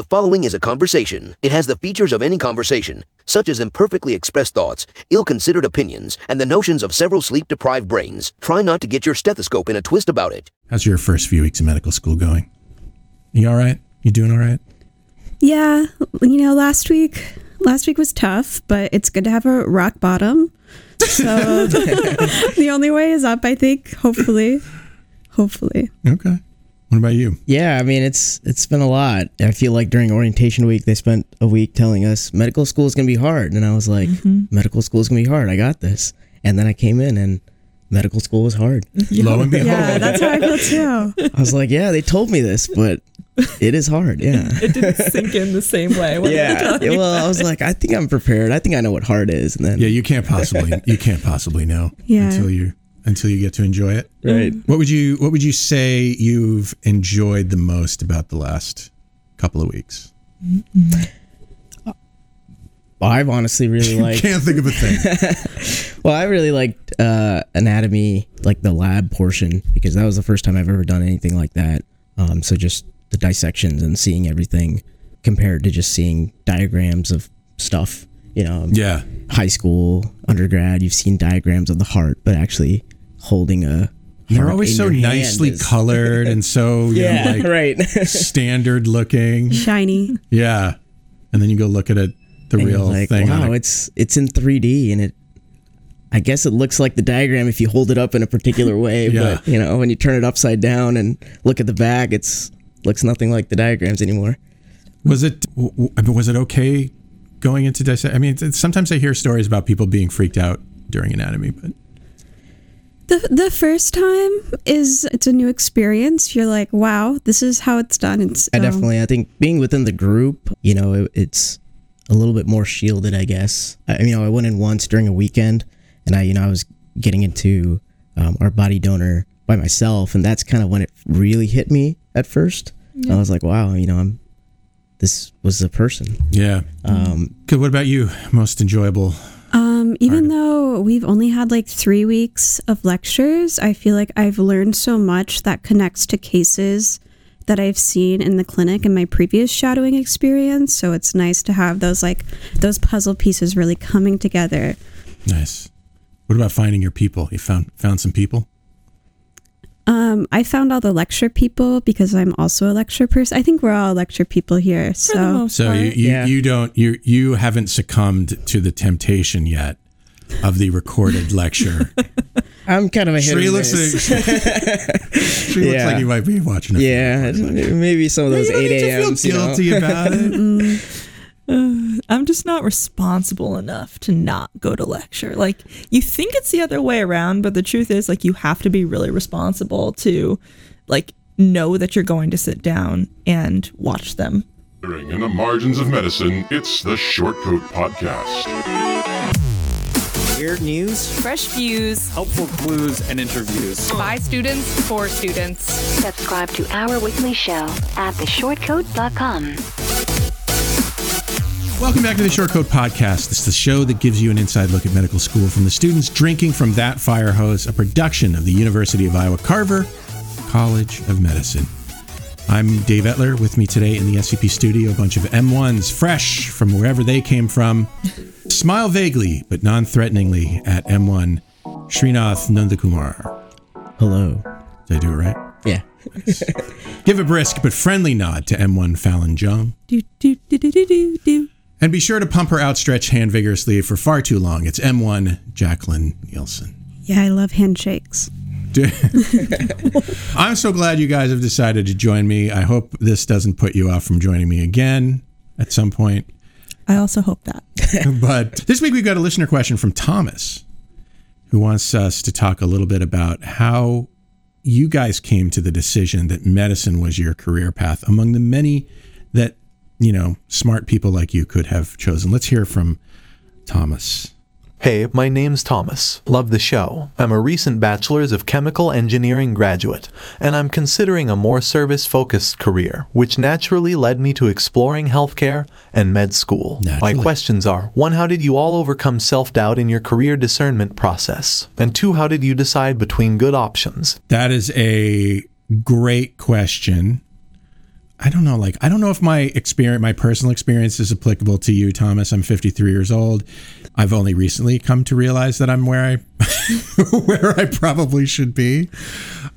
The following is a conversation. It has the features of any conversation, such as imperfectly expressed thoughts, ill considered opinions, and the notions of several sleep deprived brains. Try not to get your stethoscope in a twist about it. How's your first few weeks of medical school going? You all right? You doing all right? Yeah, you know, last week last week was tough, but it's good to have a rock bottom. So the only way is up, I think, hopefully. Hopefully. Okay. What about you? Yeah, I mean it's it's been a lot. I feel like during orientation week they spent a week telling us medical school is going to be hard, and I was like, mm-hmm. medical school is going to be hard. I got this. And then I came in and medical school was hard. Lo and behold. Yeah, that's how I feel too. I was like, yeah, they told me this, but it is hard. Yeah. It didn't sink in the same way. when they Yeah. Well, I was like, I think I'm prepared. I think I know what hard is. And then yeah, you can't possibly you can't possibly know Yeah. until you until you get to enjoy it. right. What would you what would you say you've enjoyed the most about the last couple of weeks? I've honestly really liked. Can't think of a thing. Well, I really liked uh, anatomy, like the lab portion, because that was the first time I've ever done anything like that. Um, so just the dissections and seeing everything compared to just seeing diagrams of stuff. You know, yeah. high school, undergrad, you've seen diagrams of the heart, but actually holding a. They're always in so your nicely is- colored and so you Yeah, know, like right. standard looking. Shiny. Yeah. And then you go look at it the And real like, thing. on Wow, it. it's it's in 3D and it. I guess it looks like the diagram if you hold it up in a particular way, Yeah. but you know when you turn it upside down and look at the back, it's looks nothing like the diagrams anymore. Was it w- w- I mean, was it okay going into dissect? I mean, sometimes I hear stories about people being freaked out during anatomy, but The the first time is it's a new experience. You're like, wow, this is how it's done. It's I definitely, I think being within the group, you know, it, it's a little bit more shielded, I guess. I, you know, I went in once during a weekend, and I, you know, I was getting into um, our body donor by myself, and that's kind of when it really hit me at first. I was like, wow, you know, I'm this was a person. yeah. Um, Good. What about you? Most enjoyable? Um, even though we've only had like three weeks of lectures, I feel like I've learned so much that connects to cases that I've seen in the clinic in my previous shadowing experience. So it's nice to have those like those puzzle pieces really coming together. Nice. What about finding your people? You found found some people? Um, I found all the lecture people because I'm also a lecture person. I think we're all lecture people here. For the So most So part. you you, Yeah. you don't you you haven't succumbed to the temptation yet of the recorded lecture. I'm kind of a hit Shri or looks miss. like, Shri looks Yeah. like you might be watching it. yeah, maybe some of those you don't eight a.m. to a.m.s. You know? guilty about it. I'm just not responsible enough to not go to lecture. Like you think it's the other way around, but the truth is like you have to be really responsible to like know that you're going to sit down and watch them. In the margins of medicine, it's the Shortcoat Podcast. Weird news, Fresh views helpful clues and interviews. by students for students. Subscribe to our weekly show at theshortcoat.com. Welcome back to the Shortcoat Podcast. This is the show that gives you an inside look at medical school from the students drinking from that fire hose, a production of the University of Iowa Carver College of Medicine. I'm Dave Etler. With me today in the SCP studio, a bunch of M1s, fresh from wherever they came from. Smile vaguely, but non threateningly at M1, Srinath Nandakumar. Hello. Did I do it right? Yeah. Give a brisk but friendly nod to M1 Fallon Jung. Do do do do do do do. And be sure to pump her outstretched hand vigorously for far too long. It's M1 Jacqueline Nielson. yeah, I love handshakes. I'm so glad you guys have decided to join me. I hope this doesn't put you off from joining me again at some point. I also hope that. But this week we've got a listener question from Thomas, who wants us to talk a little bit about how you guys came to the decision that medicine was your career path among the many that, you know, smart people like you could have chosen. Let's hear from Thomas. Hey, my name's Thomas. Love the show. I'm a recent Bachelor's of Chemical Engineering graduate, and I'm considering a more service focused career, which naturally led me to exploring healthcare and med school. Naturally. My questions are 1. How did you all overcome self doubt in your career discernment process? And 2. How did you decide between good options? That is a great question. I don't know, like I don't know if my experience, my personal experience, is applicable to you, Thomas. I'm 53 years old. I've only recently come to realize that I'm where I where I probably should be.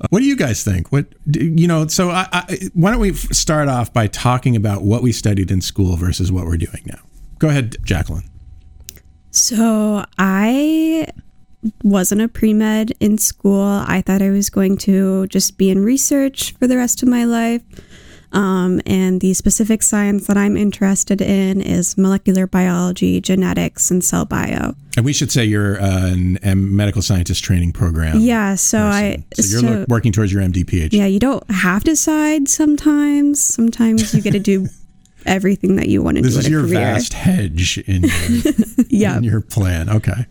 Uh, what do you guys think? What you know? So I, I, why don't we start off by talking about what we studied in school versus what we're doing now? Go ahead, Jacqueline. So I wasn't a pre med in school. I thought I was going to just be in research for the rest of my life. Um, and the specific science that I'm interested in is molecular biology, genetics, and cell bio. And we should say you're uh, an, a medical scientist training program. Yeah, so person. I so you're so, working towards your MD PhD. Yeah, you don't have to decide sometimes. Sometimes you get to do everything that you want to this do. This is your career. vast hedge in your, yeah. in your plan. Okay.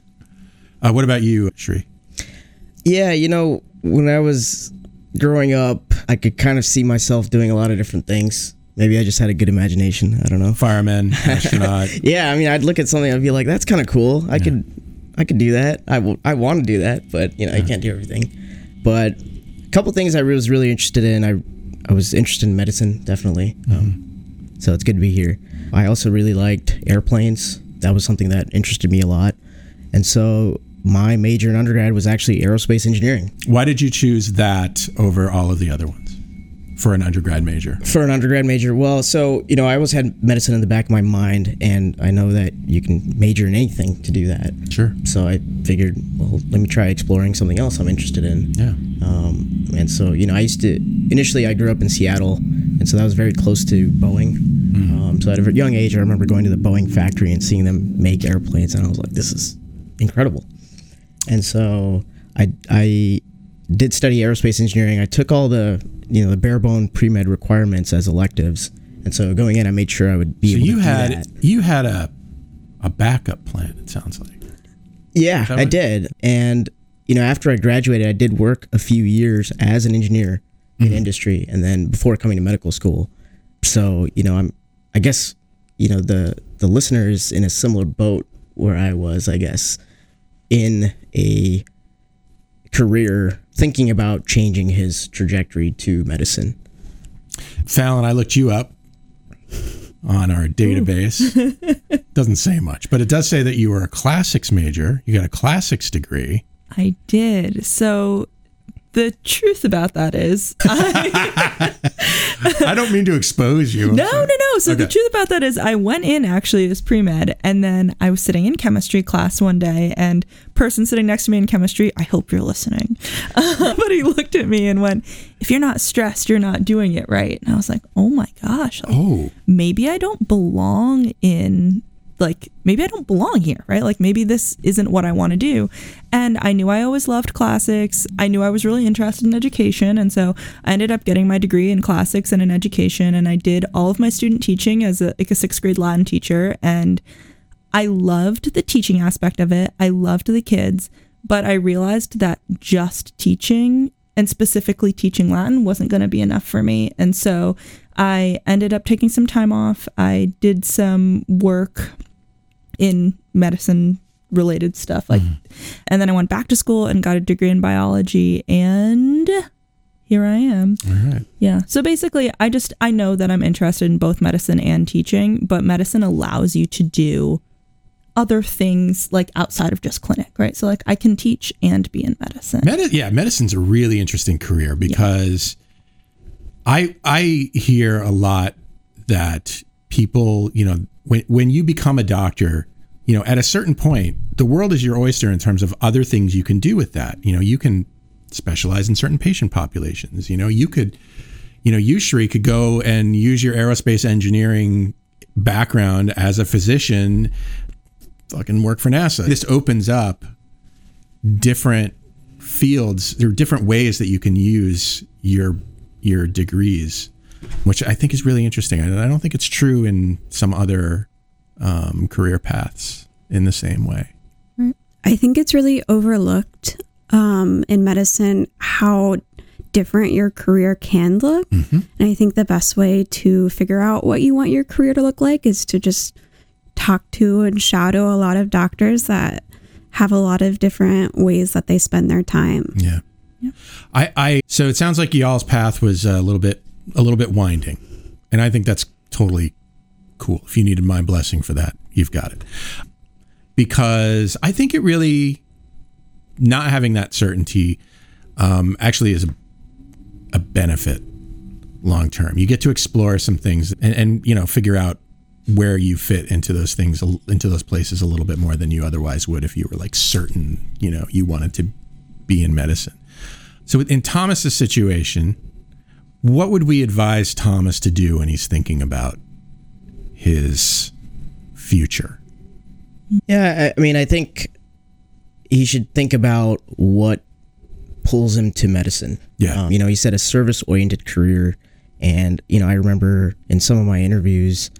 Uh, what about you, Shri? Yeah, you know, when I was growing up, I could kind of see myself doing a lot of different things. Maybe I just had a good imagination. I don't know. Fireman, astronaut. yeah, I mean, I'd look at something, I'd be like, "That's kind of cool. I yeah. could, I could do that. I, w- I want to do that, but you know, yeah. I can't do everything." But a couple things I was really interested in. I, I was interested in medicine, definitely. Mm-hmm. Um, so it's good to be here. I also really liked airplanes. That was something that interested me a lot, and so my major in undergrad was actually aerospace engineering. Why did you choose that over all of the other ones for an undergrad major? For an undergrad major, well, so you know, I always had medicine in the back of my mind, and I know that you can major in anything to do that. Sure. So I figured, well, let me try exploring something else I'm interested in. Yeah. Um, and so you know, I used to initially I grew up in Seattle, and so that was very close to Boeing. Mm-hmm. Um, so at a young age, I remember going to the Boeing factory and seeing them make airplanes, and I was like, this is incredible and so I I did study aerospace engineering. I took all the you know the bare bone pre med requirements as electives, and so going in, I made sure I would be. So able you to had that. you had a a backup plan. It sounds like. Yeah, I did, and you know after I graduated, I did work a few years as an engineer in mm-hmm. industry, and then before coming to medical school. So you know I'm I guess you know the the listeners in a similar boat where I was. I guess in a career thinking about changing his trajectory to medicine. Fallon, I looked you up on our database. Doesn't say much, but it does say that you were a classics major. You got a classics degree. I did. So the truth about that is I, I don't mean to expose you. No, no, no. So okay. the truth about that is I went in actually as pre-med and then I was sitting in chemistry class one day and person sitting next to me in chemistry, I hope you're listening. Uh, but he looked at me and went, if you're not stressed, you're not doing it right. And I was like, oh my gosh. Like, oh. Maybe I don't belong in like maybe I don't belong here, right? Like maybe this isn't what I want to do. And I knew I always loved classics. I knew I was really interested in education. And so I ended up getting my degree in classics and in education. And I did all of my student teaching as a, like a sixth grade Latin teacher. And I loved the teaching aspect of it. I loved the kids. But I realized that just teaching and specifically teaching Latin wasn't going to be enough for me. And so I ended up taking some time off. I did some work in medicine related stuff like mm. and then I went back to school and got a degree in biology and here I am. All right. Yeah. So basically, I just I know that I'm interested in both medicine and teaching, but medicine allows you to do other things like outside of just clinic, right? So like I can teach and be in medicine. Medi- yeah, medicine's a really interesting career because I I hear a lot that people, you know, when when you become a doctor, you know, at a certain point, the world is your oyster in terms of other things you can do with that. You know, you can specialize in certain patient populations. You know, you could, you know, you Shri could go and use your aerospace engineering background as a physician, fucking work for NASA. This opens up different fields. There are different ways that you can use your your degrees, which I think is really interesting. I, I don't think it's true in some other um, career paths in the same way. I think it's really overlooked um, in medicine how different your career can look. Mm-hmm. And I think the best way to figure out what you want your career to look like is to just talk to and shadow a lot of doctors that have a lot of different ways that they spend their time. Yeah. I, I so it sounds like y'all's path was a little bit a little bit winding, And I think that's totally cool. If you needed my blessing for that, you've got it. Because I think it really, not having that certainty um, actually is a, a benefit long term. You get to explore some things and, and, you know, figure out where you fit into those things, into those places a little bit more than you otherwise would if you were like certain, you know, you wanted to be in medicine. So in Thomas's situation, what would we advise Thomas to do when he's thinking about his future? Yeah, I, mean, I think he should think about what pulls him to medicine. Yeah. Um, you know, he said a service oriented career. And, you know, I remember in some of my interviews,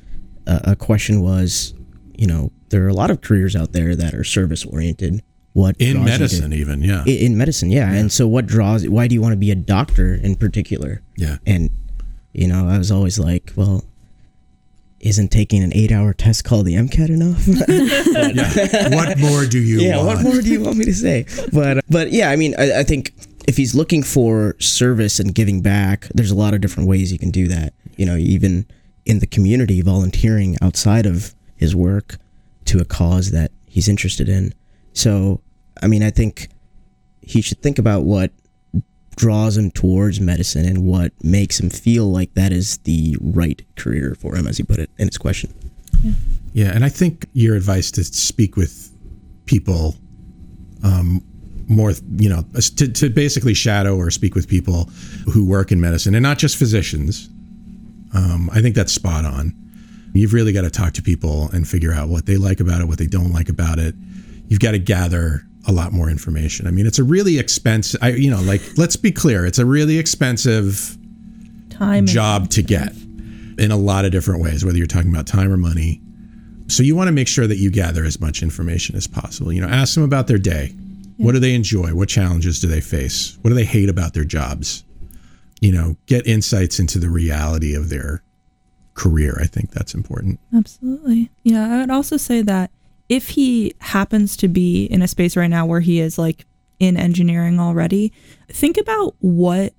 uh, a question was, you know, there are a lot of careers out there that are service oriented. What in draws you to- medicine, even yeah, in, in medicine, yeah. And so, what draws? Why do you want to be a doctor in particular? yeah. And you know, I was always like, well, isn't taking an eight-hour test called the MCAT enough? yeah. What more do you yeah. want? What more do you want me to say? But but yeah, I mean, I, I think if he's looking for service and giving back, there's a lot of different ways you can do that. You know, even in the community, volunteering outside of his work to a cause that he's interested in. So, I mean, I think he should think about what draws him towards medicine and what makes him feel like that is the right career for him, as he put it in his question. Yeah, yeah and I think your advice to speak with people um, more, you know, to, to basically shadow or speak with people who work in medicine and not just physicians. Um, I think that's spot on. You've really got to talk to people and figure out what they like about it, what they don't like about it. You've got to gather a lot more information. I mean, it's a really expensive, I, you know, like, let's be clear, it's a really expensive Time. job to get in a lot of different ways, whether you're talking about time or money. So you want to make sure that you gather as much information as possible. You know, ask them about their day. What do they enjoy? What challenges do they face? What do they hate about their jobs? You know, get insights into the reality of their career. I think that's important. Absolutely. Yeah, I would also say that if he happens to be in a space right now where he is like in engineering already, think about what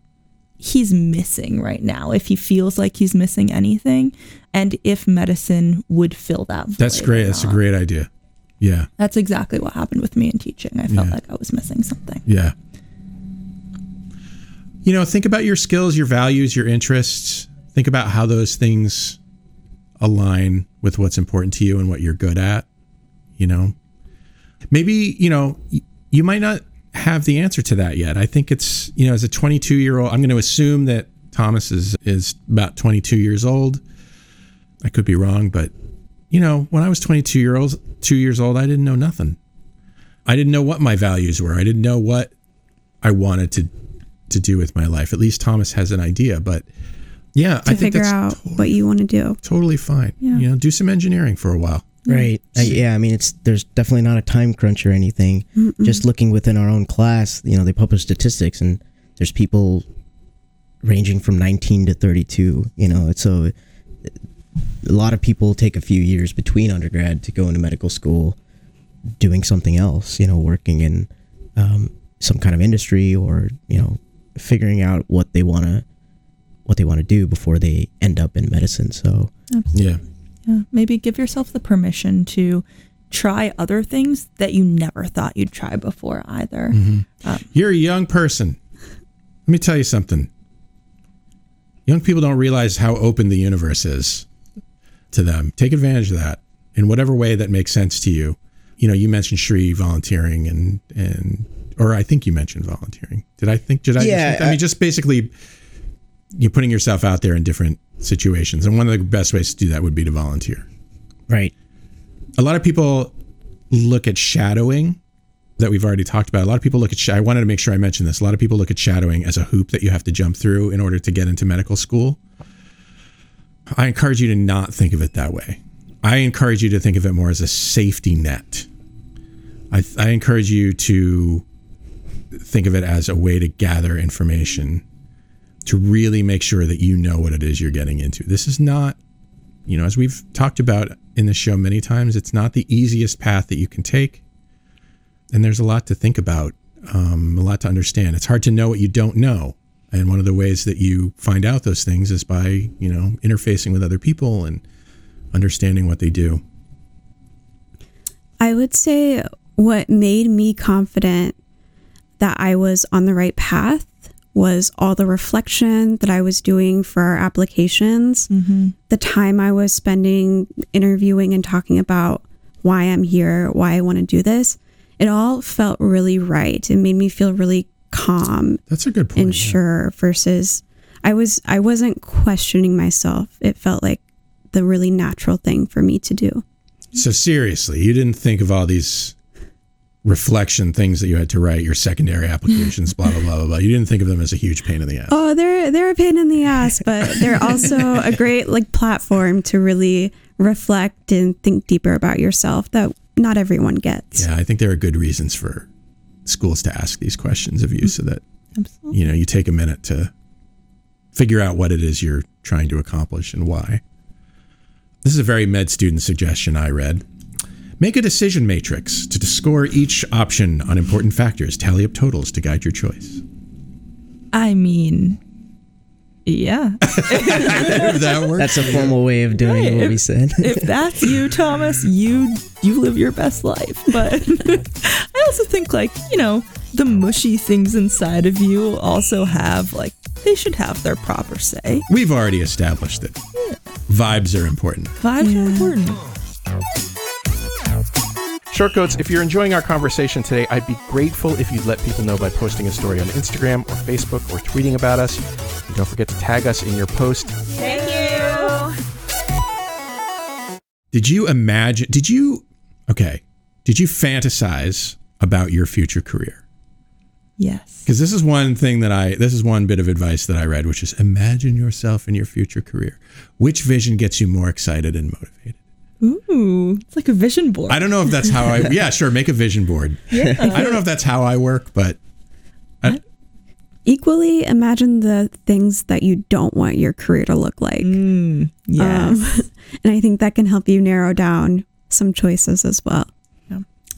he's missing right now. If he feels like he's missing anything, and if medicine would fill that void. That's great. That's a great idea. Yeah. That's exactly what happened with me in teaching. I felt Yeah. like I was missing something. Yeah. You know, think about your skills, your values, your interests. Think about how those things align with what's important to you and what you're good at. You know, maybe, you know, you might not have the answer to that yet. I think it's, you know, as a 22 year old, I'm going to assume that Thomas is, is about 22 years old. I could be wrong, but, you know, when I was 22 year old, two years old, I didn't know nothing. I didn't know what my values were. I didn't know what I wanted to to do with my life. At least Thomas has an idea, but yeah, to I think figure that's out totally, what you want to do. totally fine. Yeah. You know, do some engineering for a while. Right. Uh, yeah. I mean, it's there's definitely not a time crunch or anything. Just looking within our own class, you know, they publish statistics, and there's people ranging from 19 to 32. You know, it's so a lot of people take a few years between undergrad to go into medical school, doing something else. You know, working in um, some kind of industry or you know, figuring out what they want to what they want to do before they end up in medicine. So Yeah. Yeah, maybe give yourself the permission to try other things that you never thought you'd try before either. Um, You're a young person. Let me tell you something. Young people don't realize how open the universe is to them. Take advantage of that in whatever way that makes sense to you. You know, you mentioned Shri volunteering and and or I think you mentioned volunteering. Did I think did I Yeah, I mean just basically you're putting yourself out there in different situations. And one of the best ways to do that would be to volunteer. right. a lot of people look at shadowing that we've already talked about. A lot of people look at. Sh- I wanted to make sure I mentioned this. A lot of people look at shadowing as a hoop that you have to jump through in order to get into medical school. I encourage you to not think of it that way. I encourage you to think of it more as a safety net. I, I encourage you to think of it as a way to gather information to really make sure that you know what it is you're getting into. This is not you know, as we've talked about in the show many times, it's not the easiest path that you can take. And there's a lot to think about, um, a lot to understand. It's hard to know what you don't know. And one of the ways that you find out those things is by, you know, interfacing with other people and understanding what they do. I would say what made me confident that I was on the right path was all the reflection that I was doing for our applications, mm-hmm. the time I was spending interviewing and talking about why I'm here, why I want to do this. It all felt really right. It made me feel really calm That's a good point. and yeah. sure versus I was I wasn't questioning myself. It felt like the really natural thing for me to do. So seriously, you didn't think of all these reflection things that you had to write, your secondary applications, blah blah blah blah blah. You didn't think of them as a huge pain in the ass. Oh, they're they're a pain in the ass, but they're also a great like platform to really reflect and think deeper about yourself that not everyone gets. Yeah, I think there are good reasons for schools to ask these questions of you so that you know you take a minute to figure out what it is you're trying to accomplish and why. This is a very med student suggestion I read. Make a decision matrix to score each option on important factors. Tally up totals to guide your choice. I mean, yeah. If that works. That's a formal way of doing Right, what if- we said. if that's you, Thomas, you you live your best life. But I also think like, you know, the mushy things inside of you also have like they should have their proper say. We've already established it. Vibes are important. Vibes are important. Shortcoats, if you're enjoying our conversation today, I'd be grateful if you'd let people know by posting a story on Instagram or Facebook or tweeting about us. And don't forget to tag us in your post. Thank you. Did you imagine? Did you? Okay. Did you fantasize about your future career? Yes. Because this is one thing that I, this is one bit of advice that I read, which is imagine yourself in your future career. Which vision gets you more excited and motivated? Ooh, it's like a vision board. I don't know if that's how I, yeah, sure, make a vision board. Yeah. I don't know if that's how I work, but I, Equally, imagine the things that you don't want your career to look like. Mm, yes. Um, and I think that can help you narrow down some choices as well.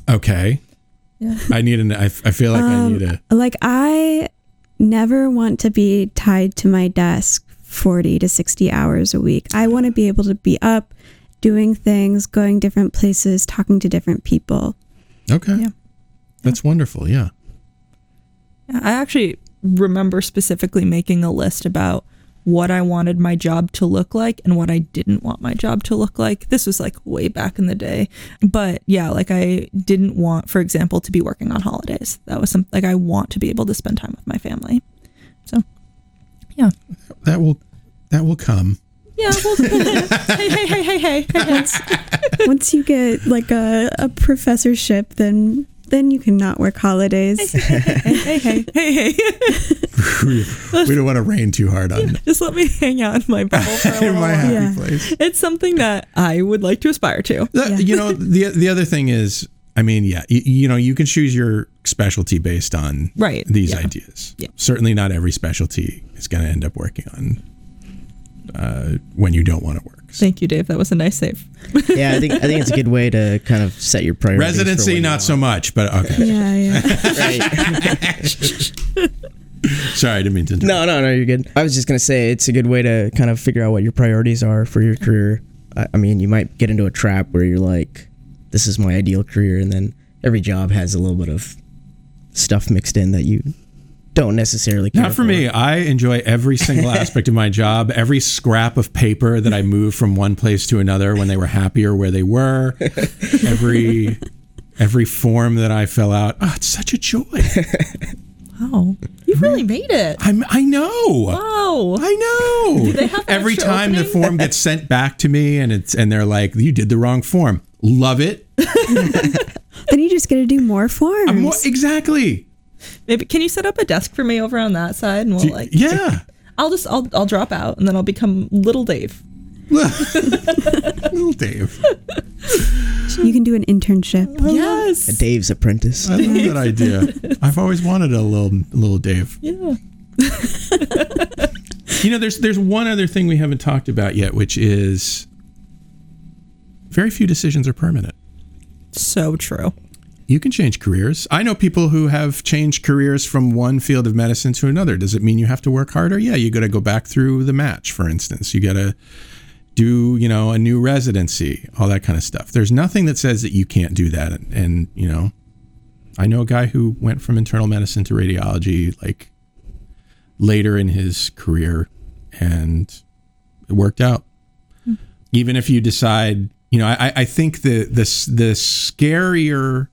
okay. Yeah. I need an, I, I feel like I Um, need a, Like, I never want to be tied to my desk 40 to 60 hours a week. I want to be able to be up, doing things, going different places, talking to different people. okay. Yeah. That's wonderful. Yeah. I actually remember specifically making a list about what I wanted my job to look like and what I didn't want my job to look like. This was like way back in the day. But yeah, like I didn't want, for example, to be working on holidays. That was some like I want to be able to spend time with my family. So yeah. That will, that will come. Yeah, well, hey, hey, hey, hey, hey, hey, hey. Once you get like a, a professorship, then then you can not work holidays. hey, hey, hey, hey. we don't want to rain too hard on Just let me hang out in my bubble for a in my happy Yeah. place. It's something that I would like to aspire to. The- You know, the the other thing is, I mean, yeah, you, you know, you can choose your specialty based on Right, these yeah. ideas. Yeah. Certainly, not every specialty is going to end up working on uh, when you don't want to work. Thank you, Dave. That was a nice save. yeah, I think I think it's a good way to kind of set your priorities. Residency, when not so much, but okay. yeah, yeah. Sorry, I didn't mean to. interrupt. No, no, no, you're good. I was just gonna say it's a good way to kind of figure out what your priorities are for your career. I, I mean, you might get into a trap where you're like, "This is my ideal career," and then every job has a little bit of stuff mixed in that you don't necessarily. Care Not for me. I enjoy every single aspect of my job, every scrap of paper that I move from one place to another when they were happier where they were, every every form that I fill out. Oh, it's such a joy. Wow. You really made it. I'm, I know. Wow. I know. Do they have Every extra time the form gets sent back to me and it's and they're like, "You did the wrong form." Love it. then you just get to do more forms. I'm more, exactly. Maybe can you set up a desk for me over on that side and we'll like Yeah. I'll just I'll I'll drop out and then I'll become little Dave. Little Dave. you can do an internship. Yes. A Dave's Apprentice. I love that idea. I've always wanted a little little Dave. Yeah. You know, there's there's one other thing we haven't talked about yet, which is very few decisions are permanent. So true. You can change careers. I know people who have changed careers from one field of medicine to another. Does it mean you have to work harder? Yeah, you got to go back through the match, for instance. You got to do, you know, a new residency, all that kind of stuff. There's nothing that says that you can't do that. And, and you know, I know a guy who went from internal medicine to radiology like later in his career and it worked out. Mm. Even if you decide, you know, I, I think the, the, the scarier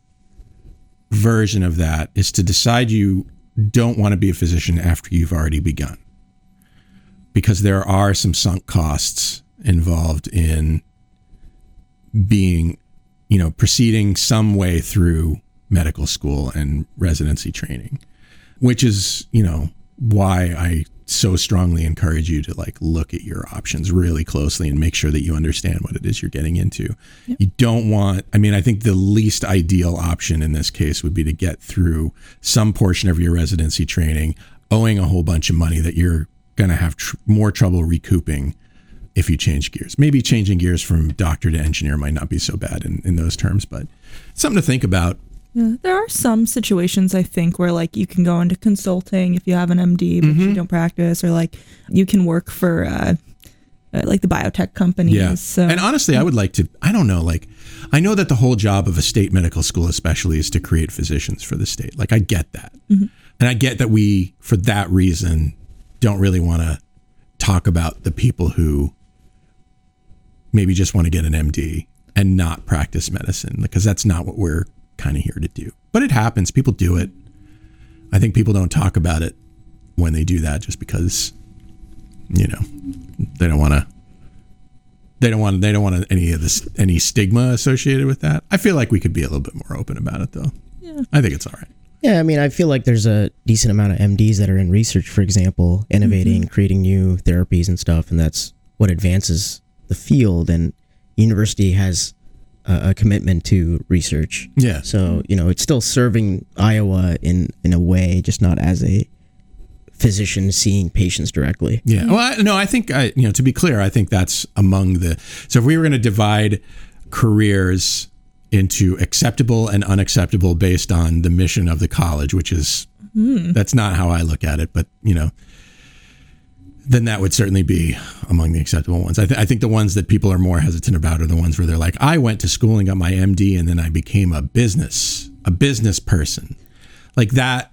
version of that is to decide you don't want to be a physician after you've already begun. Because there are some sunk costs involved in being, you know, proceeding some way through medical school and residency training, which is, you know, why I so strongly encourage you to like look at your options really closely and make sure that you understand what it is you're getting into. Yep. You don't want, I mean, I think the least ideal option in this case would be to get through some portion of your residency training owing a whole bunch of money that you're going to have tr- more trouble recouping if you change gears. Maybe changing gears from doctor to engineer might not be so bad in, in those terms, but something to think about. Yeah, there are some situations I think where like you can go into consulting if you have an MD but mm-hmm. you don't practice, or like you can work for uh, uh, like the biotech companies. Yeah. So. And honestly, I would like to. I don't know. Like, I know that the whole job of a state medical school, especially, is to create physicians for the state. Like, I get that, mm-hmm. and I get that we, for that reason, don't really want to talk about the people who maybe just want to get an MD and not practice medicine because that's not what we're kind of here to do. But it happens. People do it. I think people don't talk about it when they do that just because, you know, they don't want to. They don't want. They don't want any of this any stigma associated with that. I feel like we could be a little bit more open about it, though. Yeah. I think it's all right. Yeah, I mean, I feel like there's a decent amount of MDs that are in research, for example, innovating, mm-hmm. creating new therapies and stuff, and that's what advances the field and university has a, a commitment to research. Yeah. So you know, it's still serving Iowa in in a way, just not as a physician seeing patients directly. Yeah. Well, I, no, I think I, you know, to be clear, I think that's among the. So if we were going to divide careers into acceptable and unacceptable based on the mission of the college, which is mm. that's not how I look at it, but you know, then that would certainly be among the acceptable ones. I, th- I, think the ones that people are more hesitant about are the ones where they're like, I went to school and got my MD, and then I became a business a business person. Like that,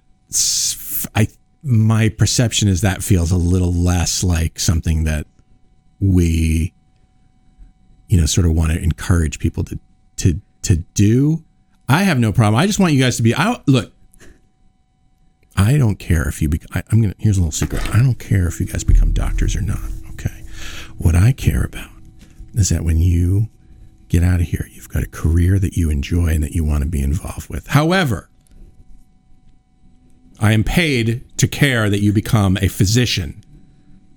I my perception is that feels a little less like something that we, you know, sort of want to encourage people to to to do. I have no problem. I just want you guys to be. I look. I don't care if you. Be, I, I'm gonna. Here's a little secret. I don't care if you guys become doctors or not. Okay. What I care about is that when you get out of here, you've got a career that you enjoy and that you want to be involved with. However, I am paid to care that you become a physician.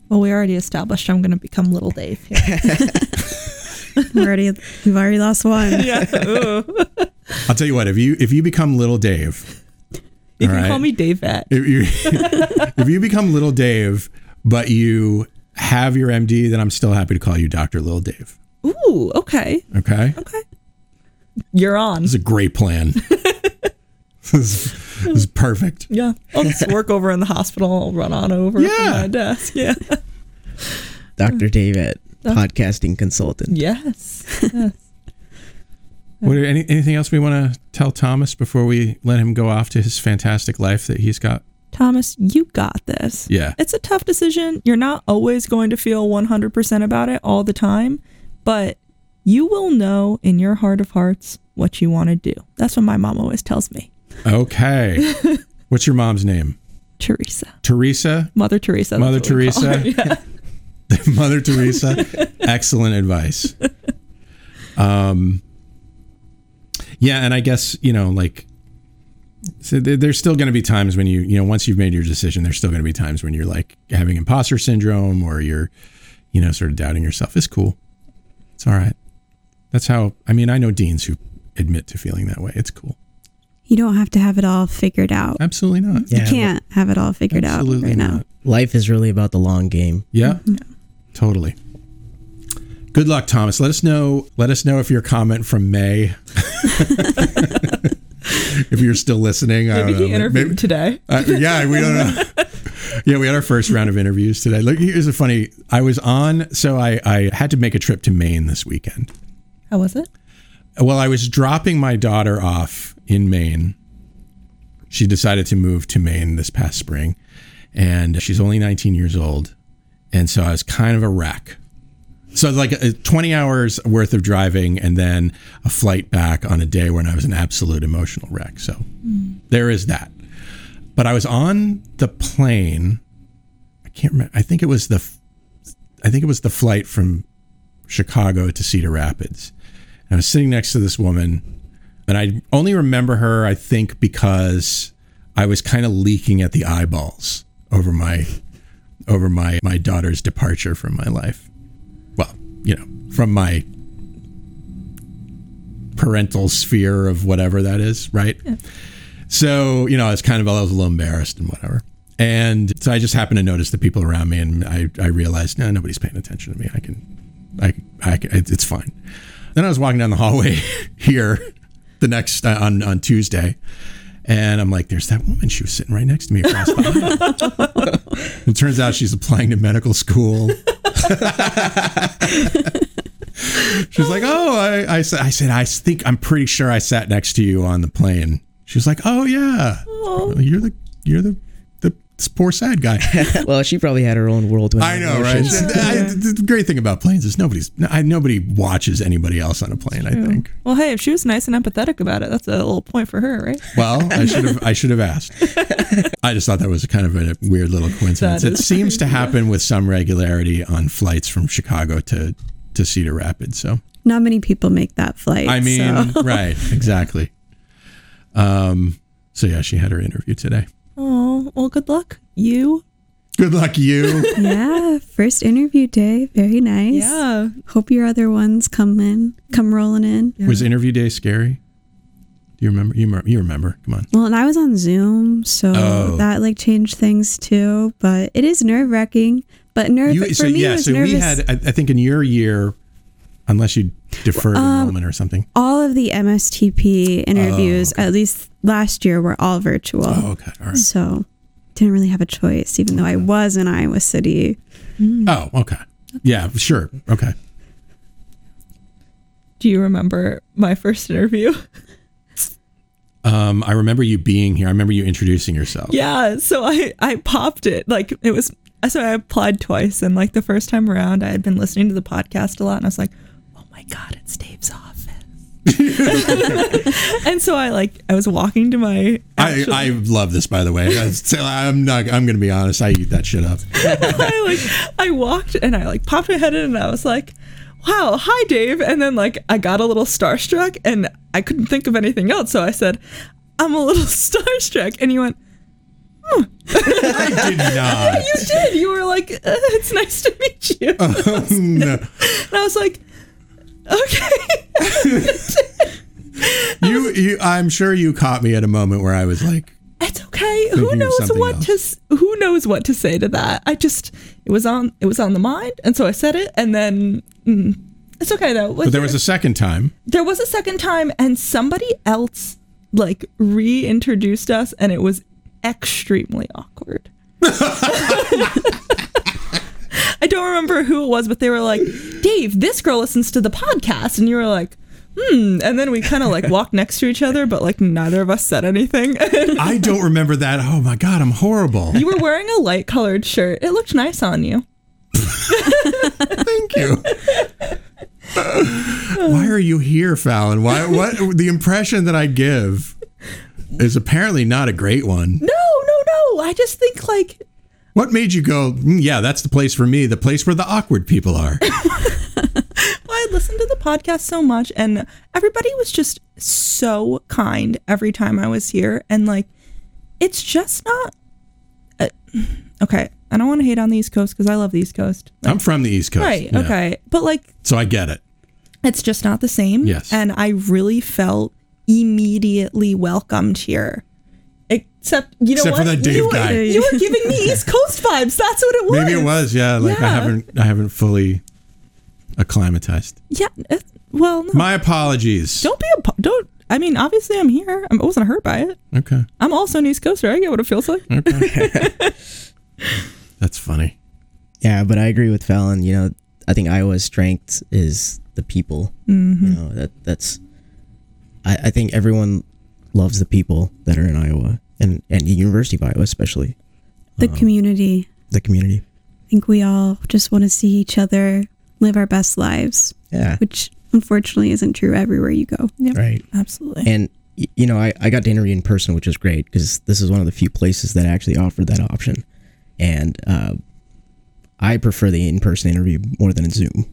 Well, we already established I'm going to become Little Dave. we already we've already lost one. Yeah. I'll tell you what. If you if you become Little Dave, you can right. call me Dave Vet. If you, if you become Little Dave, but you have your MD, then I'm still happy to call you Doctor Little Dave. Ooh, okay. Okay. Okay. You're on. This is a great plan. this, is, this, is, perfect. Yeah. I'll just work over in the hospital. I'll run on over yeah. my desk. Yeah. Dr. David, uh, podcasting consultant. Yes. yes. What, any, anything else we want to tell Thomas before we let him go off to his fantastic life that he's got? Thomas, you got this. Yeah. It's a tough decision. You're not always going to feel 100% about it all the time, but you will know in your heart of hearts what you want to do. That's what my mom always tells me. Okay. What's your mom's name? Teresa. Teresa? Mother Teresa. Mother Teresa. Yeah. Mother Teresa. Excellent advice. Um, yeah, and I guess you know, like, so there's still going to be times when you, you know, once you've made your decision, there's still going to be times when you're like having imposter syndrome or you're, you know, sort of doubting yourself. It's cool. It's all right. That's how. I mean, I know deans who admit to feeling that way. It's cool. You don't have to have it all figured out. Absolutely not. Yeah, you can't have it all figured out right not. now. Life is really about the long game. Yeah, mm-hmm. totally. Good luck, Thomas. Let us know. Let us know if your comment from May if you're still listening, I don't know. he interviewed today. Uh, yeah, we don't know. yeah, we had our first round of interviews today. Look, here's a funny. I was on, so I I had to make a trip to Maine this weekend. How was it? Well, I was dropping my daughter off in Maine. She decided to move to Maine this past spring, and she's only 19 years old, and so I was kind of a wreck. So like uh, 20 hours worth of driving, and then a flight back on a day when I was an absolute emotional wreck. So there is that. But I was on the plane. I can't remember. I think it was the. I think it was the flight from Chicago to Cedar Rapids. And I was sitting next to this woman, and I only remember her, I think, because I was kind of leaking at the eyeballs over my over my my daughter's departure from my life. You know, from my parental sphere of whatever that is, right? So, you know, I was kind of I was a little embarrassed and whatever. And so I just happened to notice the people around me, and I, I realized, no, nobody's paying attention to me. I can, I, I, it's fine. Then I was walking down the hallway here, the next uh, on on Tuesday, and I'm like, "There's that woman. She was sitting right next to me across the aisle." it turns out she's applying to medical school. She's like, "Oh, I, I said, I said, I think I'm pretty sure I sat next to you on the plane." She was like, "Oh yeah, you're the you're the poor sad guy." well, she probably had her own whirlwind. I know, right? I- the great thing about planes is nobody's I, nobody watches anybody else on a plane. I think. Well, hey, if she was nice and empathetic about it, that's a little point for her, right? Well, I should have I should have asked. I just thought that was a kind of a weird little coincidence. It It is seems to happen with some regularity on flights from Chicago to to Cedar Rapids. So Not many people make that flight. I mean, so. right, exactly. Um. So yeah, she had her interview today. Oh, well, good luck. You? Good luck, you. yeah, first interview day. Very nice. Yeah. Hope your other ones come in, come rolling in. Was interview day scary? Do you remember? You, remember- you remember? Come on. Well, and I was on Zoom, so Oh. that like changed things too. But it is nerve wracking. But nerve You, for so me, it yeah, was so nervous. we had. I, I think in your year, unless you deferred Um, enrollment or something. all of the MSTP interviews, at least last year, were all virtual. Oh, okay, all right. So didn't really have a choice, even though I was in Iowa City. Oh, okay. Yeah, sure. Okay. Do you remember my first interview? Um, I remember you being here. I remember you introducing yourself. Yeah, so I I popped it like it was. So I applied twice, and like the first time around, I had been listening to the podcast a lot, and I was like, "Oh my god, it's Dave's office." and so I like I was walking to my. I, actual- I love this, by the way. I- so I'm not. I'm going to be honest. I eat that shit up. I like I walked and I like popped my head in, and I was like. Wow, hi Dave. And then like I got a little starstruck and I couldn't think of anything else. So I said, I'm a little starstruck. And you went, I did not. You did. You were like, uh, it's nice to meet you. Oh, no. And I was like, okay. You, you. I'm sure you caught me at a moment where I was like, It's okay. Who knows what else. to who knows what to say to that? I just it was on it was on the mind, and so I said it, and then mm, it's okay though. but there was a second time. there was a second time, and somebody else like reintroduced us, and it was extremely awkward. I don't remember who it was, but they were like, "Dave, this girl listens to the podcast," and you were like. Hmm. And then we kind of like walked next to each other, but like neither of us said anything. I don't remember that. Oh my god, I'm horrible. You were wearing a light colored shirt. It looked nice on you. Thank you. Why are you here, Fallon? Why? What? The impression that I give is apparently not a great one. No, no, no. I just think like What made you go? "Mm, yeah, that's the place for me. The place where the awkward people are. Well, I listened to the podcast so much and everybody was just so kind every time I was here and like it's just not uh, okay. I don't want to hate on the East Coast because I love the East Coast. I'm from the East Coast. right. yeah. Okay. But like So I get it. it's just not the same. Yes. And I really felt immediately welcomed here. Except you know Except for what? that Dave you, were- guy. you were giving me East Coast vibes. That's what it was. Maybe it was. Yeah. Like I haven't. I haven't fully acclimatized. Yeah. uh, Well, no. My apologies. don't be a don't I mean, obviously, I'm here. I wasn't hurt by it. Okay. I'm also an East Coaster. I get what it feels like. Okay. That's funny. Yeah, but I agree with Fallon. You know, I think Iowa's strength is the people. Mm-hmm. You know, that that's. I, I think everyone loves the people that are in Iowa and and University of Iowa especially The Um, community. the community. I think we all just want to see each other live our best lives. Yeah. Which unfortunately isn't true everywhere you go. Yep. Right. Absolutely. And you know, I, I got to interview in person, which was great because this is one of the few places that actually offered that option. And uh, I prefer the in person interview more than a Zoom.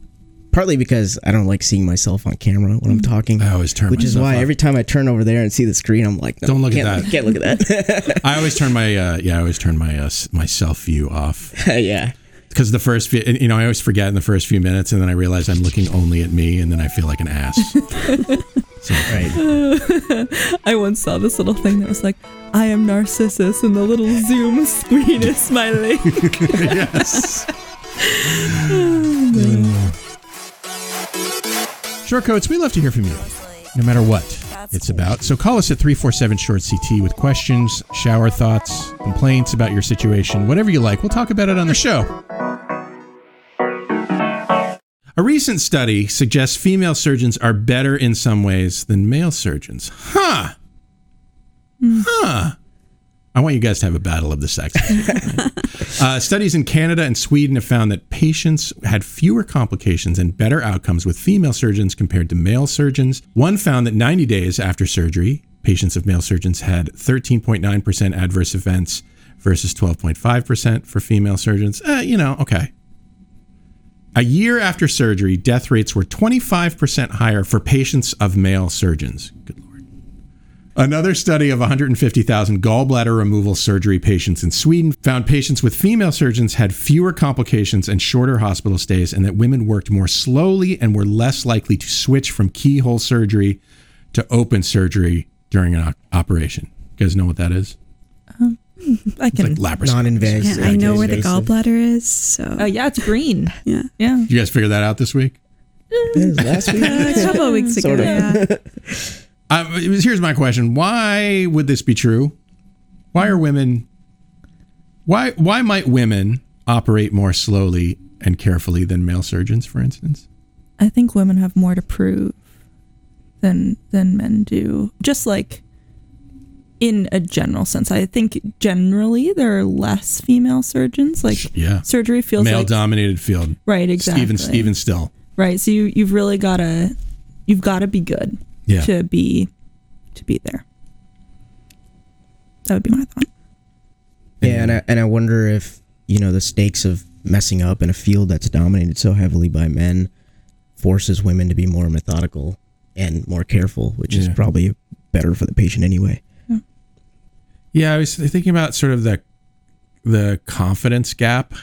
Partly because I don't like seeing myself on camera when I'm talking. I always turn Which is why off. every time I turn over there and see the screen, I'm like, no, Don't look at can't, that. Can't look at that. I always turn my uh, yeah, I always turn my uh, my self view off yeah. because the first few, you know, I always forget in the first few minutes, and then I realize I'm looking only at me, and then I feel like an ass. so, Right. I once saw this little thing that was like, I am Narcissus, and the little Zoom screen is smiling. yes. Short coats, we love to hear from you, no matter what it's about. So call us at 347 Short CT with questions, shower thoughts, complaints about your situation, whatever you like. We'll talk about it on the show. A recent study suggests female surgeons are better in some ways than male surgeons. Huh. Huh. I want you guys to have a battle of the sexes. Uh, studies in Canada and Sweden have found that patients had fewer complications and better outcomes with female surgeons compared to male surgeons. One found that 90 days after surgery, patients of male surgeons had 13.9% adverse events versus 12.5% for female surgeons. Uh, you know, okay. A year after surgery, death rates were 25% higher for patients of male surgeons. Good. Another study of 150,000 gallbladder removal surgery patients in Sweden found patients with female surgeons had fewer complications and shorter hospital stays, and that women worked more slowly and were less likely to switch from keyhole surgery to open surgery during an o- operation. You guys know what that is? Um, I can. Like laparoscopy. Non-invasive. Yeah, I know where the gallbladder is. So Oh, yeah, it's green. yeah. Yeah. Did you guys figure that out this week? Last week. a couple of weeks ago. Sort of. Yeah. Uh, here's my question: Why would this be true? Why are women? Why why might women operate more slowly and carefully than male surgeons, for instance? I think women have more to prove than than men do. Just like in a general sense, I think generally there are less female surgeons. Like Yeah, surgery feels like male-dominated field. right, exactly. Even even still, right. So you you've really gotta you've gotta be good Yeah. to be to be there. That would be my thought. Yeah, and I, and I wonder if you know the stakes of messing up in a field that's dominated so heavily by men forces women to be more methodical and more careful, which is probably better for the patient anyway. Yeah, I was thinking about sort of the the confidence gap.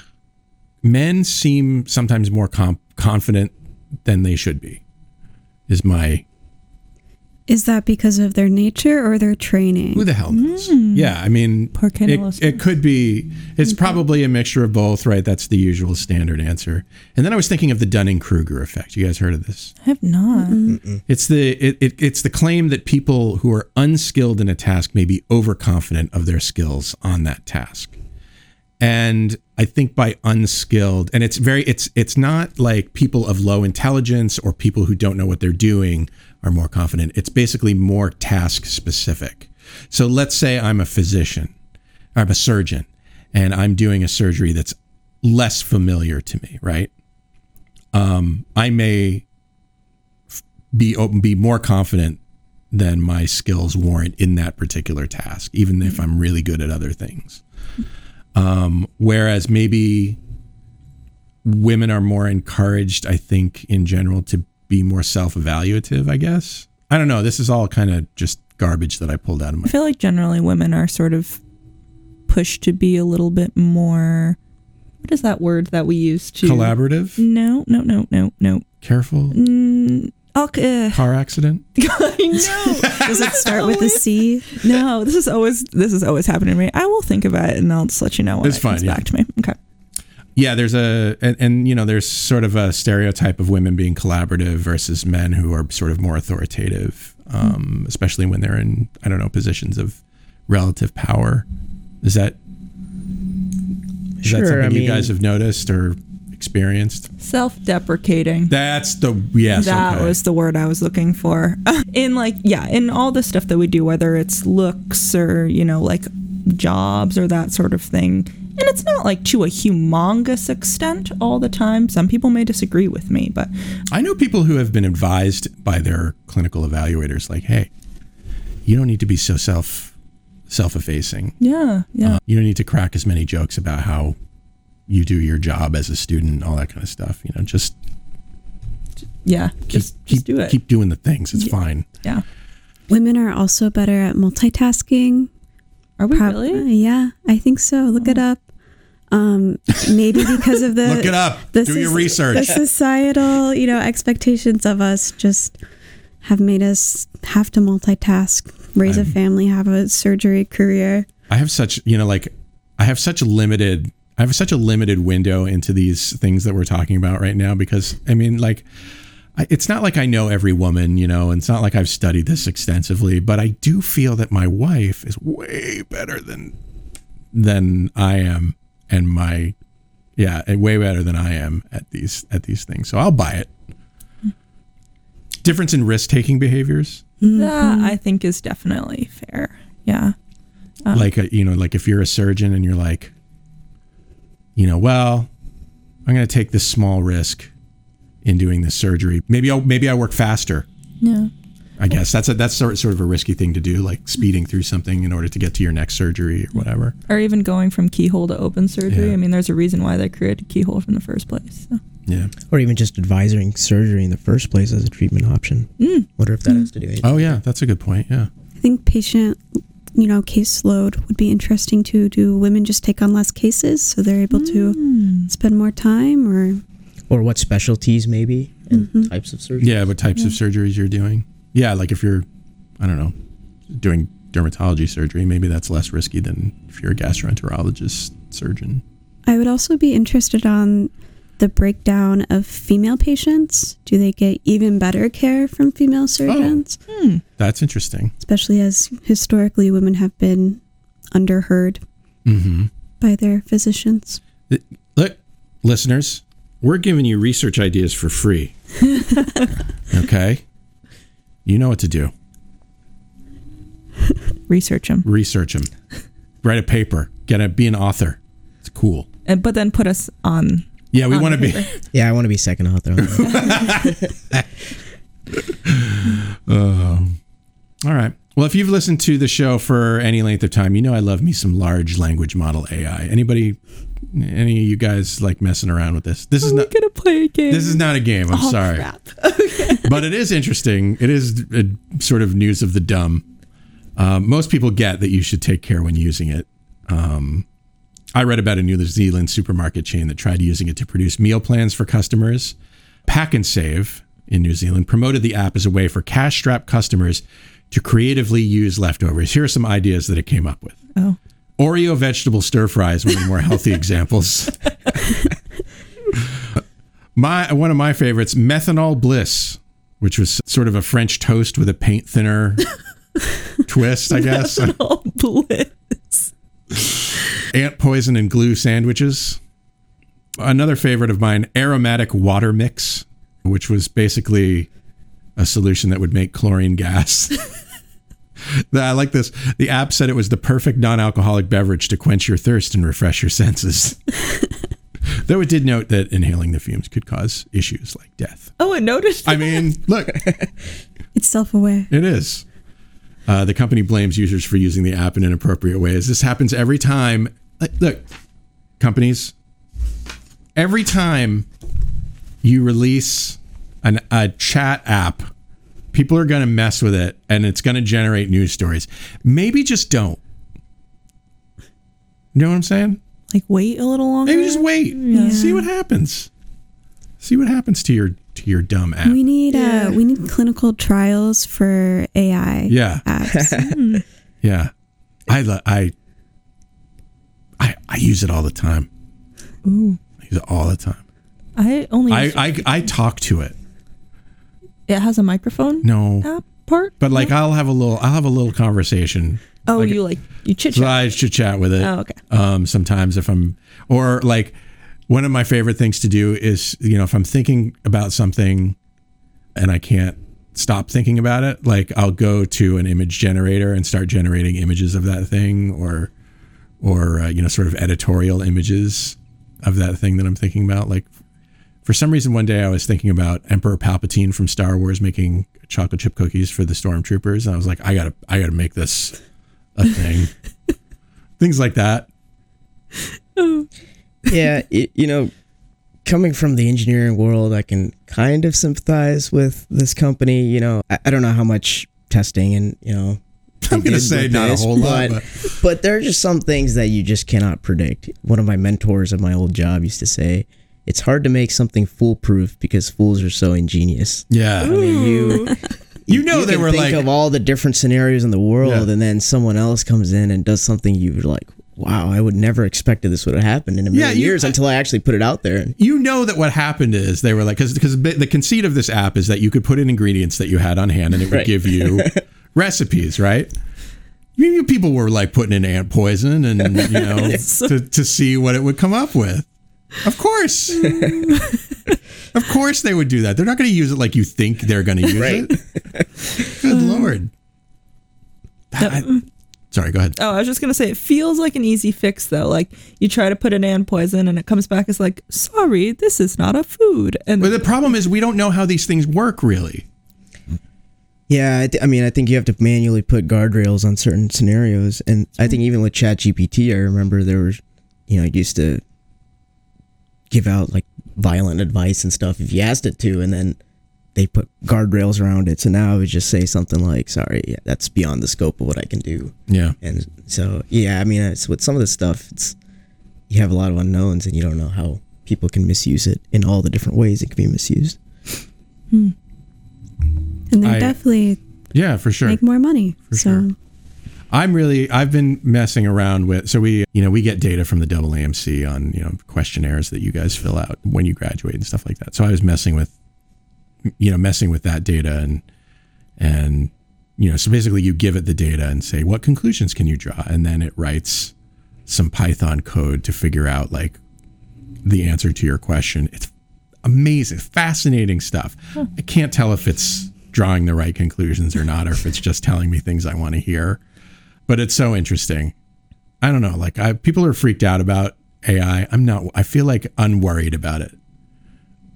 Men seem sometimes more com- confident than they should be. Is my Is that because of their nature or their training? who the hell hmm. knows? Yeah, I mean, Poor Ken it, it could be. It's probably a mixture of both, right? That's the usual standard answer. And then I was thinking of the Dunning Kruger effect. You guys heard of this? I have not. It's the it, it, it's the claim that people who are unskilled in a task may be overconfident of their skills on that task. And I think by unskilled, and it's very it's it's not like people of low intelligence or people who don't know what they're doing are more confident. It's basically more task specific. So let's say I'm a physician, I'm a surgeon, and I'm doing a surgery that's less familiar to me, right? Um, I may be open, be more confident than my skills warrant in that particular task, even if I'm really good at other things. Um, whereas maybe women are more encouraged, I think, in general, to be more self-evaluative. I guess I don't know. This is all kind of just garbage that I pulled out of my. I feel like generally women are sort of pushed to be a little bit more. What is that word that we use to Collaborative, No, no, no, no, no. careful, Mm, okay. car accident. I know. Does it start with a C? No, this is always this is always happening to me. I will think about it and I'll just let you know when It's it comes yeah. back to me. Okay. Yeah, there's a and, and you know there's sort of a stereotype of women being collaborative versus men who are sort of more authoritative, um, especially when they're in I don't know positions of relative power. Is that is Sure, that something I you mean- guys have noticed or experienced? Self-deprecating. That's the yes. that okay. was the word I was looking for. in like, yeah, in all the stuff that we do, whether it's looks or, you know, like jobs or that sort of thing. And it's not like to a humongous extent all the time. Some people may disagree with me, but I know people who have been advised by their clinical evaluators, like, "Hey, you don't need to be so self self effacing. yeah, yeah. Uh, you don't need to crack as many jokes about how you do your job as a student, all that kind of stuff. You know, just yeah, keep just, keep, just do it. keep doing the things. It's fine. yeah. Women are also better at multitasking. Are we Prob- really? Yeah, I think so. Look it up. Um, maybe because of the Look it up. the Do your research. The societal, you know, expectations of us just have made us have to multitask, raise a family, have a surgery career. I have such, you know, like I have such a limited I have such a limited window into these things that we're talking about right now because I mean, like it's not like I know every woman, you know, and it's not like I've studied this extensively, but I do feel that my wife is way better than than I am and my yeah, eh, way better than I am at these at these things. So I'll buy it. Difference in risk-taking behaviors? Mm-hmm. That I think is definitely fair. Yeah. Um, like a, you know like if you're a surgeon and you're like you know well i'm going to take this small risk in doing this surgery maybe i'll maybe i work faster Yeah. i guess that's a that's sort sort of a risky thing to do like speeding through something in order to get to your next surgery or whatever Or even going from keyhole to open surgery. Yeah. I mean, there's a reason why they created keyhole in the first place. So. yeah Or even just advising surgery in the first place as a treatment option. Mm. Wonder if that has to do anything. oh yeah that's a good point yeah I think patient, you know, caseload would be interesting too. Do women just take on less cases so they're able to spend more time, or Or what specialties maybe and types of surgery. yeah what types of surgeries you're doing yeah like if you're i don't know doing dermatology surgery maybe that's less risky than if you're a gastroenterologist surgeon I would also be interested on the breakdown of female patients. Do they get even better care from female surgeons? that's interesting Especially as historically women have been underheard mm-hmm by their physicians. Look, listeners, we're giving you research ideas for free. okay? You know what to do. Research them. Research them. Write a paper. Get a be an author. It's cool. And, but then put us on. Yeah, we want to be. Yeah, I want to be second author on that. Um, all right. Well, if you've listened to the show for any length of time, you know I love me some large language model AI. Anybody any of you guys like messing around with this? This is not gonna play a game. This is not a game. I'm Oh, sorry. crap. but it is interesting. It is a sort of news of the dumb. Um, most people get that you should take care when using it. Um, I read about a New Zealand supermarket chain that tried using it to produce meal plans for customers. Pak'nSave in New Zealand promoted the app as a way for cash strapped customers to creatively use leftovers. Here are some ideas that it came up with. Oh. Oreo vegetable stir fry is one of the more healthy examples. my one of my favorites, methanol bliss, which was sort of a French toast with a paint thinner twist, I guess. Oh, bliss. Ant poison and glue sandwiches. Another favorite of mine, aromatic water mix, which was basically a solution that would make chlorine gas. I like this. The app said it was the perfect non-alcoholic beverage to quench your thirst and refresh your senses. Though it did note that inhaling the fumes could cause issues like death. Oh, I noticed. I mean, look, It's self aware. it is. Uh, the company blames users for using the app in inappropriate ways. This happens every time. Look, companies, every time you release an, a chat app, people are going to mess with it and it's going to generate news stories. Maybe just don't. You know what I'm saying? like wait a little longer. Maybe just wait. Yeah. See what happens. See what happens to your to your dumb app. We need uh, we need clinical trials for AI Yeah. apps. Yeah, I lo- I I I use it all the time. Ooh. I use it all the time. I only. I, use- I I talk to it. It has a microphone. No, app part. but like I'll have a little I'll have a little conversation. Oh, like- you like you chit So chat. I should chat with it. Oh, okay. Um, sometimes if I'm or like one of my favorite things to do is you know if I'm thinking about something and I can't stop thinking about it, like I'll go to an image generator and start generating images of that thing or or uh, you know sort of editorial images of that thing that I'm thinking about. Like for some reason, one day I was thinking about Emperor Palpatine from Star Wars making chocolate chip cookies for the stormtroopers, and I was like, I gotta I gotta make this a thing. Things like that. yeah, it, you know, coming from the engineering world, I can kind of sympathize with this company. You know, I, I don't know how much testing and you know. I'm gonna say with not a this, whole lot, but, but there are just some things that you just cannot predict. One of my mentors at my old job used to say, "It's hard to make something foolproof because fools are so ingenious." Yeah. I mean, you You know they can were think like- of all the different scenarios in the world, Yeah. and then someone else comes in and does something you're like, "Wow, I would never expected this would have happened in a million you- years until I actually put it out there." You know that what happened is they were like because because the conceit of this app is that you could put in ingredients that you had on hand and it would Right. give you recipes, right? You- you- People were like putting in ant poison and you know to, to see what it would come up with. Of course, of course they would do that. They're not going to use it like you think they're going to use Right. it. Good uh. lord. I- sorry, go ahead. Oh, I was just gonna say it feels like an easy fix though. Like you try to put an ant poison and it comes back as like, sorry, this is not a food. And But the problem is we don't know how these things work really. Yeah, I, th- I mean, I think you have to manually put guardrails on certain scenarios, and I hmm. think even with ChatGPT, I remember there was, you know, it used to give out like violent advice and stuff if you asked it to, and then they put guardrails around it. So now I would just say something like, "Sorry, yeah, that's beyond the scope of what I can do." Yeah. And so, yeah, I mean, it's with some of this stuff, it's you have a lot of unknowns, and you don't know how people can misuse it in all the different ways it can be misused. Hmm. And they I- definitely Yeah, for sure. make more money. so sure. I'm really I've been messing around with so we you know we get data from the double AMC on you know questionnaires that you guys fill out when you graduate and stuff like that. So I was messing with you know messing with that data and and you know so basically you give it the data and say what conclusions can you draw and then it writes some Python code to figure out like the answer to your question. It's amazing, fascinating stuff. I can't tell if it's drawing the right conclusions or not, or if it's just telling me things I want to hear. But it's so interesting. I don't know. Like, I, people are freaked out about AI. I'm not. I feel like unworried about it.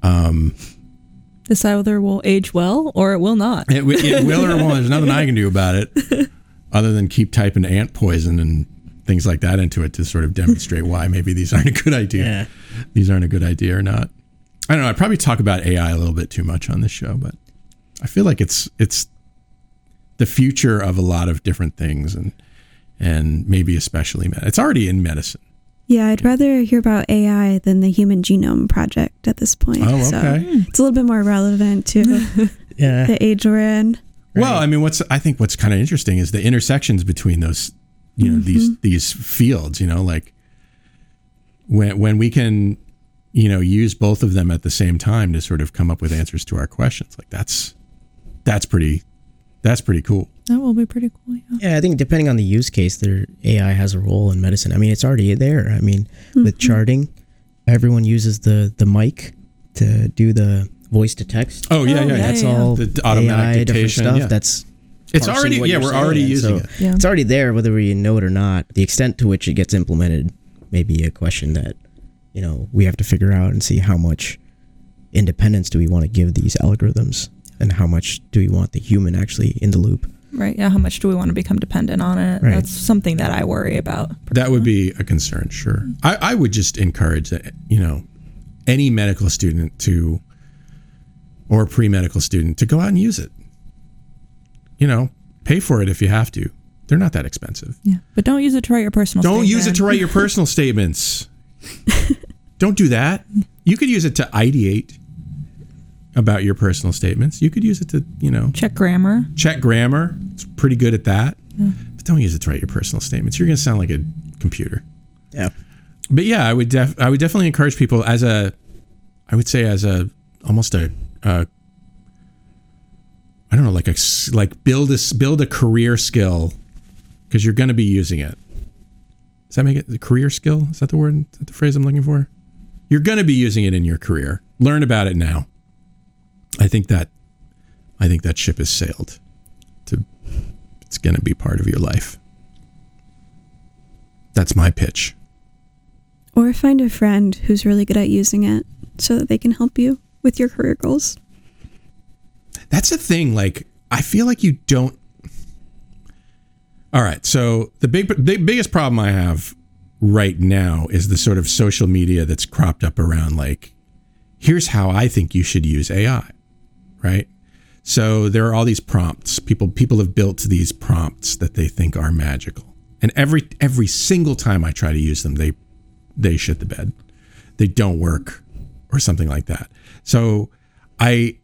Um, this either will age well or it will not. it, it will or won't. There's nothing I can do about it, other than keep typing ant poison and things like that into it to sort of demonstrate why maybe these aren't a good idea. Yeah. These aren't a good idea or not. I don't know. I probably talk about AI a little bit too much on this show, but I feel like it's it's the future of a lot of different things, and and maybe especially med- it's already in medicine. yeah, I'd rather hear about AI than the Human Genome Project at this point. Oh, So okay. it's a little bit more relevant to Yeah. the age we're in. Well, I mean, what's I think what's kind of interesting is the intersections between those, you know, these mm-hmm. these fields. You know, like when when we can, you know, use both of them at the same time to sort of come up with answers to our questions. Like that's that's pretty that's pretty cool. That will be pretty cool. Yeah. Yeah, I think depending on the use case, their AI has a role in medicine. I mean, it's already there. I mean, with mm-hmm. charting, everyone uses the the mic to do the voice to text. Oh yeah, Oh, yeah, yeah, That's yeah. all The automatic AI, dictation, stuff. yeah. That's It's already what yeah, you're we're already using so it. Yeah. It's already there, whether we know it or not. The extent to which it gets implemented may be a question that you know we have to figure out and see how much independence do we want to give these algorithms, and how much do we want the human actually in the loop. Right. Yeah. How much do we want to become dependent on it? Right. That's something that I worry about. That would be a concern, sure. I, I would just encourage that, you know, any medical student to, or pre medical student to go out and use it. You know, pay for it if you have to. They're not that expensive. Yeah. But don't use it to write your personal. Don't use it to write your personal statements. Don't do that. You could use it to ideate about your personal statements. You could use it to, you know, check grammar. check grammar. It's pretty good at that. But don't use it to write your personal statements. You're going to sound like a computer. Yeah. but yeah, I would def I would definitely encourage people as a, I would say as a almost a, uh, I don't know, like a like build a s- build a career skill because you're going to be using it. Does that make it the career skill? Is that the word? Is that the phrase I'm looking for? You're going to be using it in your career. Learn about it now. I think that, I think that ship has sailed. To, it's going to be part of your life. That's my pitch. Or find a friend who's really good at using it so that they can help you with your career goals. That's the thing. Like, I feel like you don't. All right. So the big, the biggest problem I have right now is the sort of social media that's cropped up around like, here's how I think you should use AI, right? So there are all these prompts. People people have built these prompts that they think are magical, and every every single time I try to use them, they they shit the bed. They don't work, or something like that. So I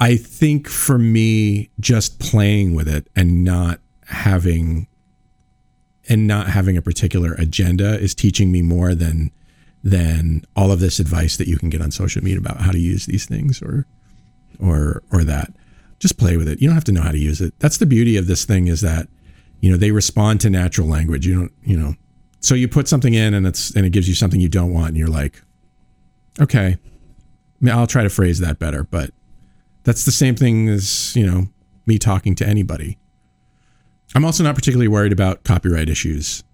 I think for me, just playing with it and not having and not having a particular agenda is teaching me more than than all of this advice that you can get on social media about how to use these things or or or that. Just play with it. You don't have to know how to use it. That's the beauty of this thing is that you know they respond to natural language. You don't you know. So you put something in and it's and it gives you something you don't want and you're like, okay, I mean, I'll try to phrase that better, but that's the same thing as you know me talking to anybody. I'm also not particularly worried about copyright issues,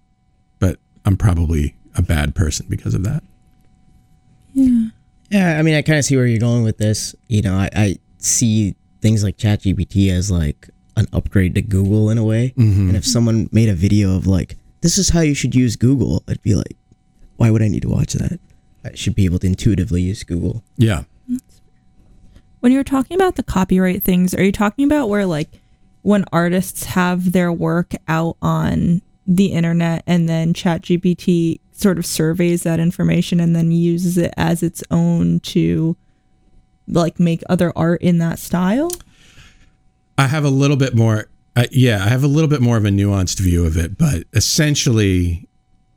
but I'm probably a bad person because of that. Yeah. Yeah, I mean, I kind of see where you're going with this. You know, I, I see things like ChatGPT as like an upgrade to Google in a way. Mhm. And if someone made a video of like, this is how you should use Google, I'd be like, why would I need to watch that? I should be able to intuitively use Google. Yeah. When you're talking about the copyright things, are you talking about where like when artists have their work out on the internet and then ChatGPT sort of surveys that information and then uses it as its own to like make other art in that style? I have a little bit more. Uh, yeah, I have a little bit more of a nuanced view of it, but essentially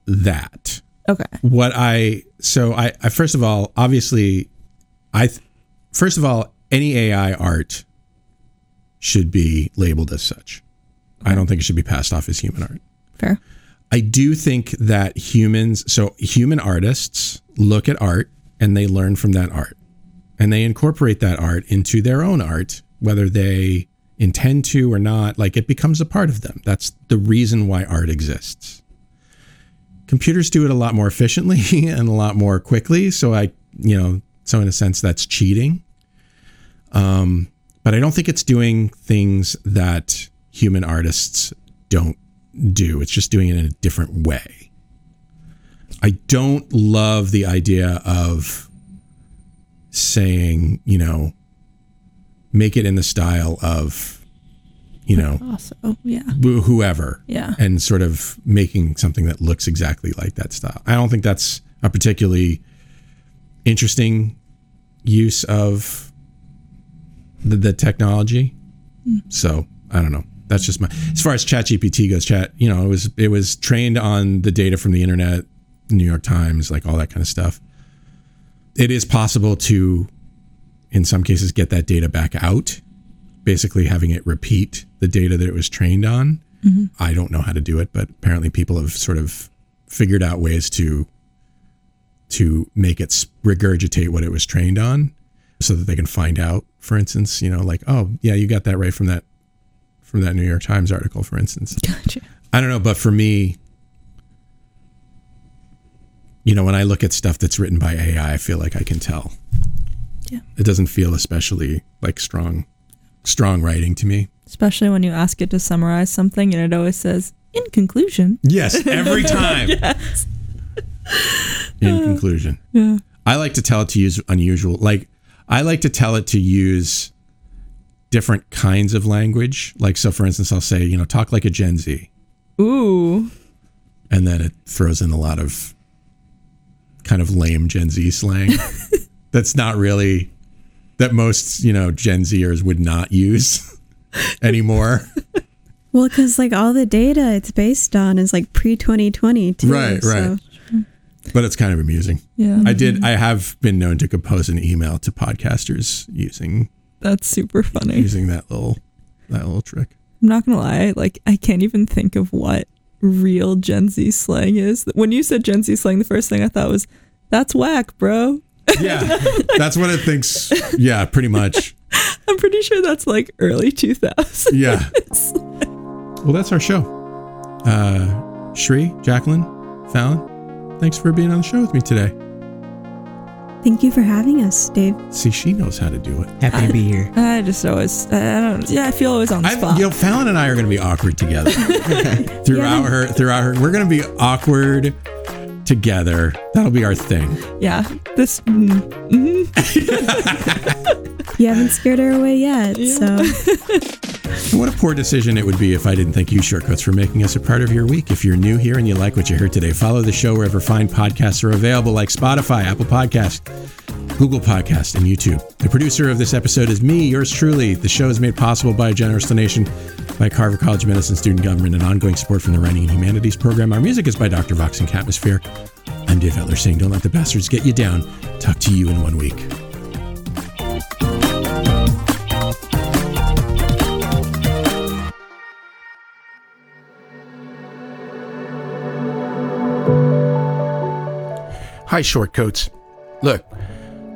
that. Okay. What I so I, I first of all, obviously, I th- first of all, any AI art should be labeled as such. I don't think it should be passed off as human art. Fair. I do think that humans, so human artists look at art and they learn from that art and they incorporate that art into their own art, whether they intend to or not. Like it becomes a part of them. That's the reason why art exists. Computers do it a lot more efficiently and a lot more quickly. So I, you know, so in a sense, that's cheating. Um, but I don't think it's doing things that human artists don't do. It's just doing it in a different way. I don't love the idea of saying, you know, make it in the style of, you know, Also, oh, yeah. whoever. Yeah. And sort of making something that looks exactly like that style. I don't think that's a particularly interesting use of the, the technology. Hmm. So I don't know. That's just my as far as ChatGPT goes. Chat, you know, it was it was trained on the data from the internet, New York Times, like all that kind of stuff. It is possible to, in some cases, get that data back out. Basically, having it repeat the data that it was trained on. Mhm. I don't know how to do it, but apparently people have sort of figured out ways to to make it regurgitate what it was trained on so that they can find out for instance you know like oh yeah you got that right from that from that new york times article for instance gotcha i don't know but for me you know when i look at stuff that's written by ai i feel like i can tell Yeah. it doesn't feel especially like strong strong writing to me Especially when you ask it to summarize something and it always says, in conclusion. Yes, every time. yes. in conclusion Yeah. I like to tell it to use unusual like I like to tell it to use different kinds of language. Like so for instance I'll say, you know, talk like a Gen Z Ooh. and then it throws in a lot of kind of lame Gen Z slang that's not really that most, you know, Gen Zers would not use anymore. Well, because like all the data it's based on is like pre 2020 too. Right, so- right. but it's kind of amusing. Yeah. I did. I have been known to compose an email to podcasters using That's super funny. using that little that little trick. I'm not gonna lie, like I can't even think of what real Gen Z slang is. When you said Gen Z slang, the first thing I thought was, "That's whack, bro." Yeah, that's what it thinks. Yeah, pretty much. I'm pretty sure that's like early 2000s. Yeah. Well, that's our show. Uh, Shri, Jacqueline, Fallon, thanks for being on the show with me today. Thank you for having us, Dave. See, she knows how to do it. Happy to be here. I just always, I don't, yeah, I feel always on the I, spot. you know, Fallon and I are going to be awkward together throughout her. Throughout her, we're going to be awkward together. That'll be our thing. yeah, this. Mm, mhm. You haven't scared her away yet, so what a poor decision it would be if I didn't thank you, Shortcoats, for making us a part of your week. If you're new here and you like what you heard today, follow the show wherever fine podcasts are available, like Spotify, Apple Podcast, Google Podcast, and YouTube. The producer of this episode is me, yours truly. The show is made possible by a generous donation by Carver College of Medicine Student Government and ongoing support from the Writing and Humanities program. Our music is by Dr. Vox and Catmosphere. I'm Dave Etler saying, don't let the bastards get you down. Talk to you in one week. Hi, shortcoats. Look,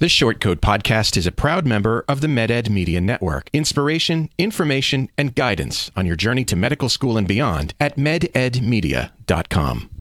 This Shortcoat podcast is a proud member of the MedEd Media Network. Inspiration, information, and guidance on your journey to medical school and beyond at mededmedia.com.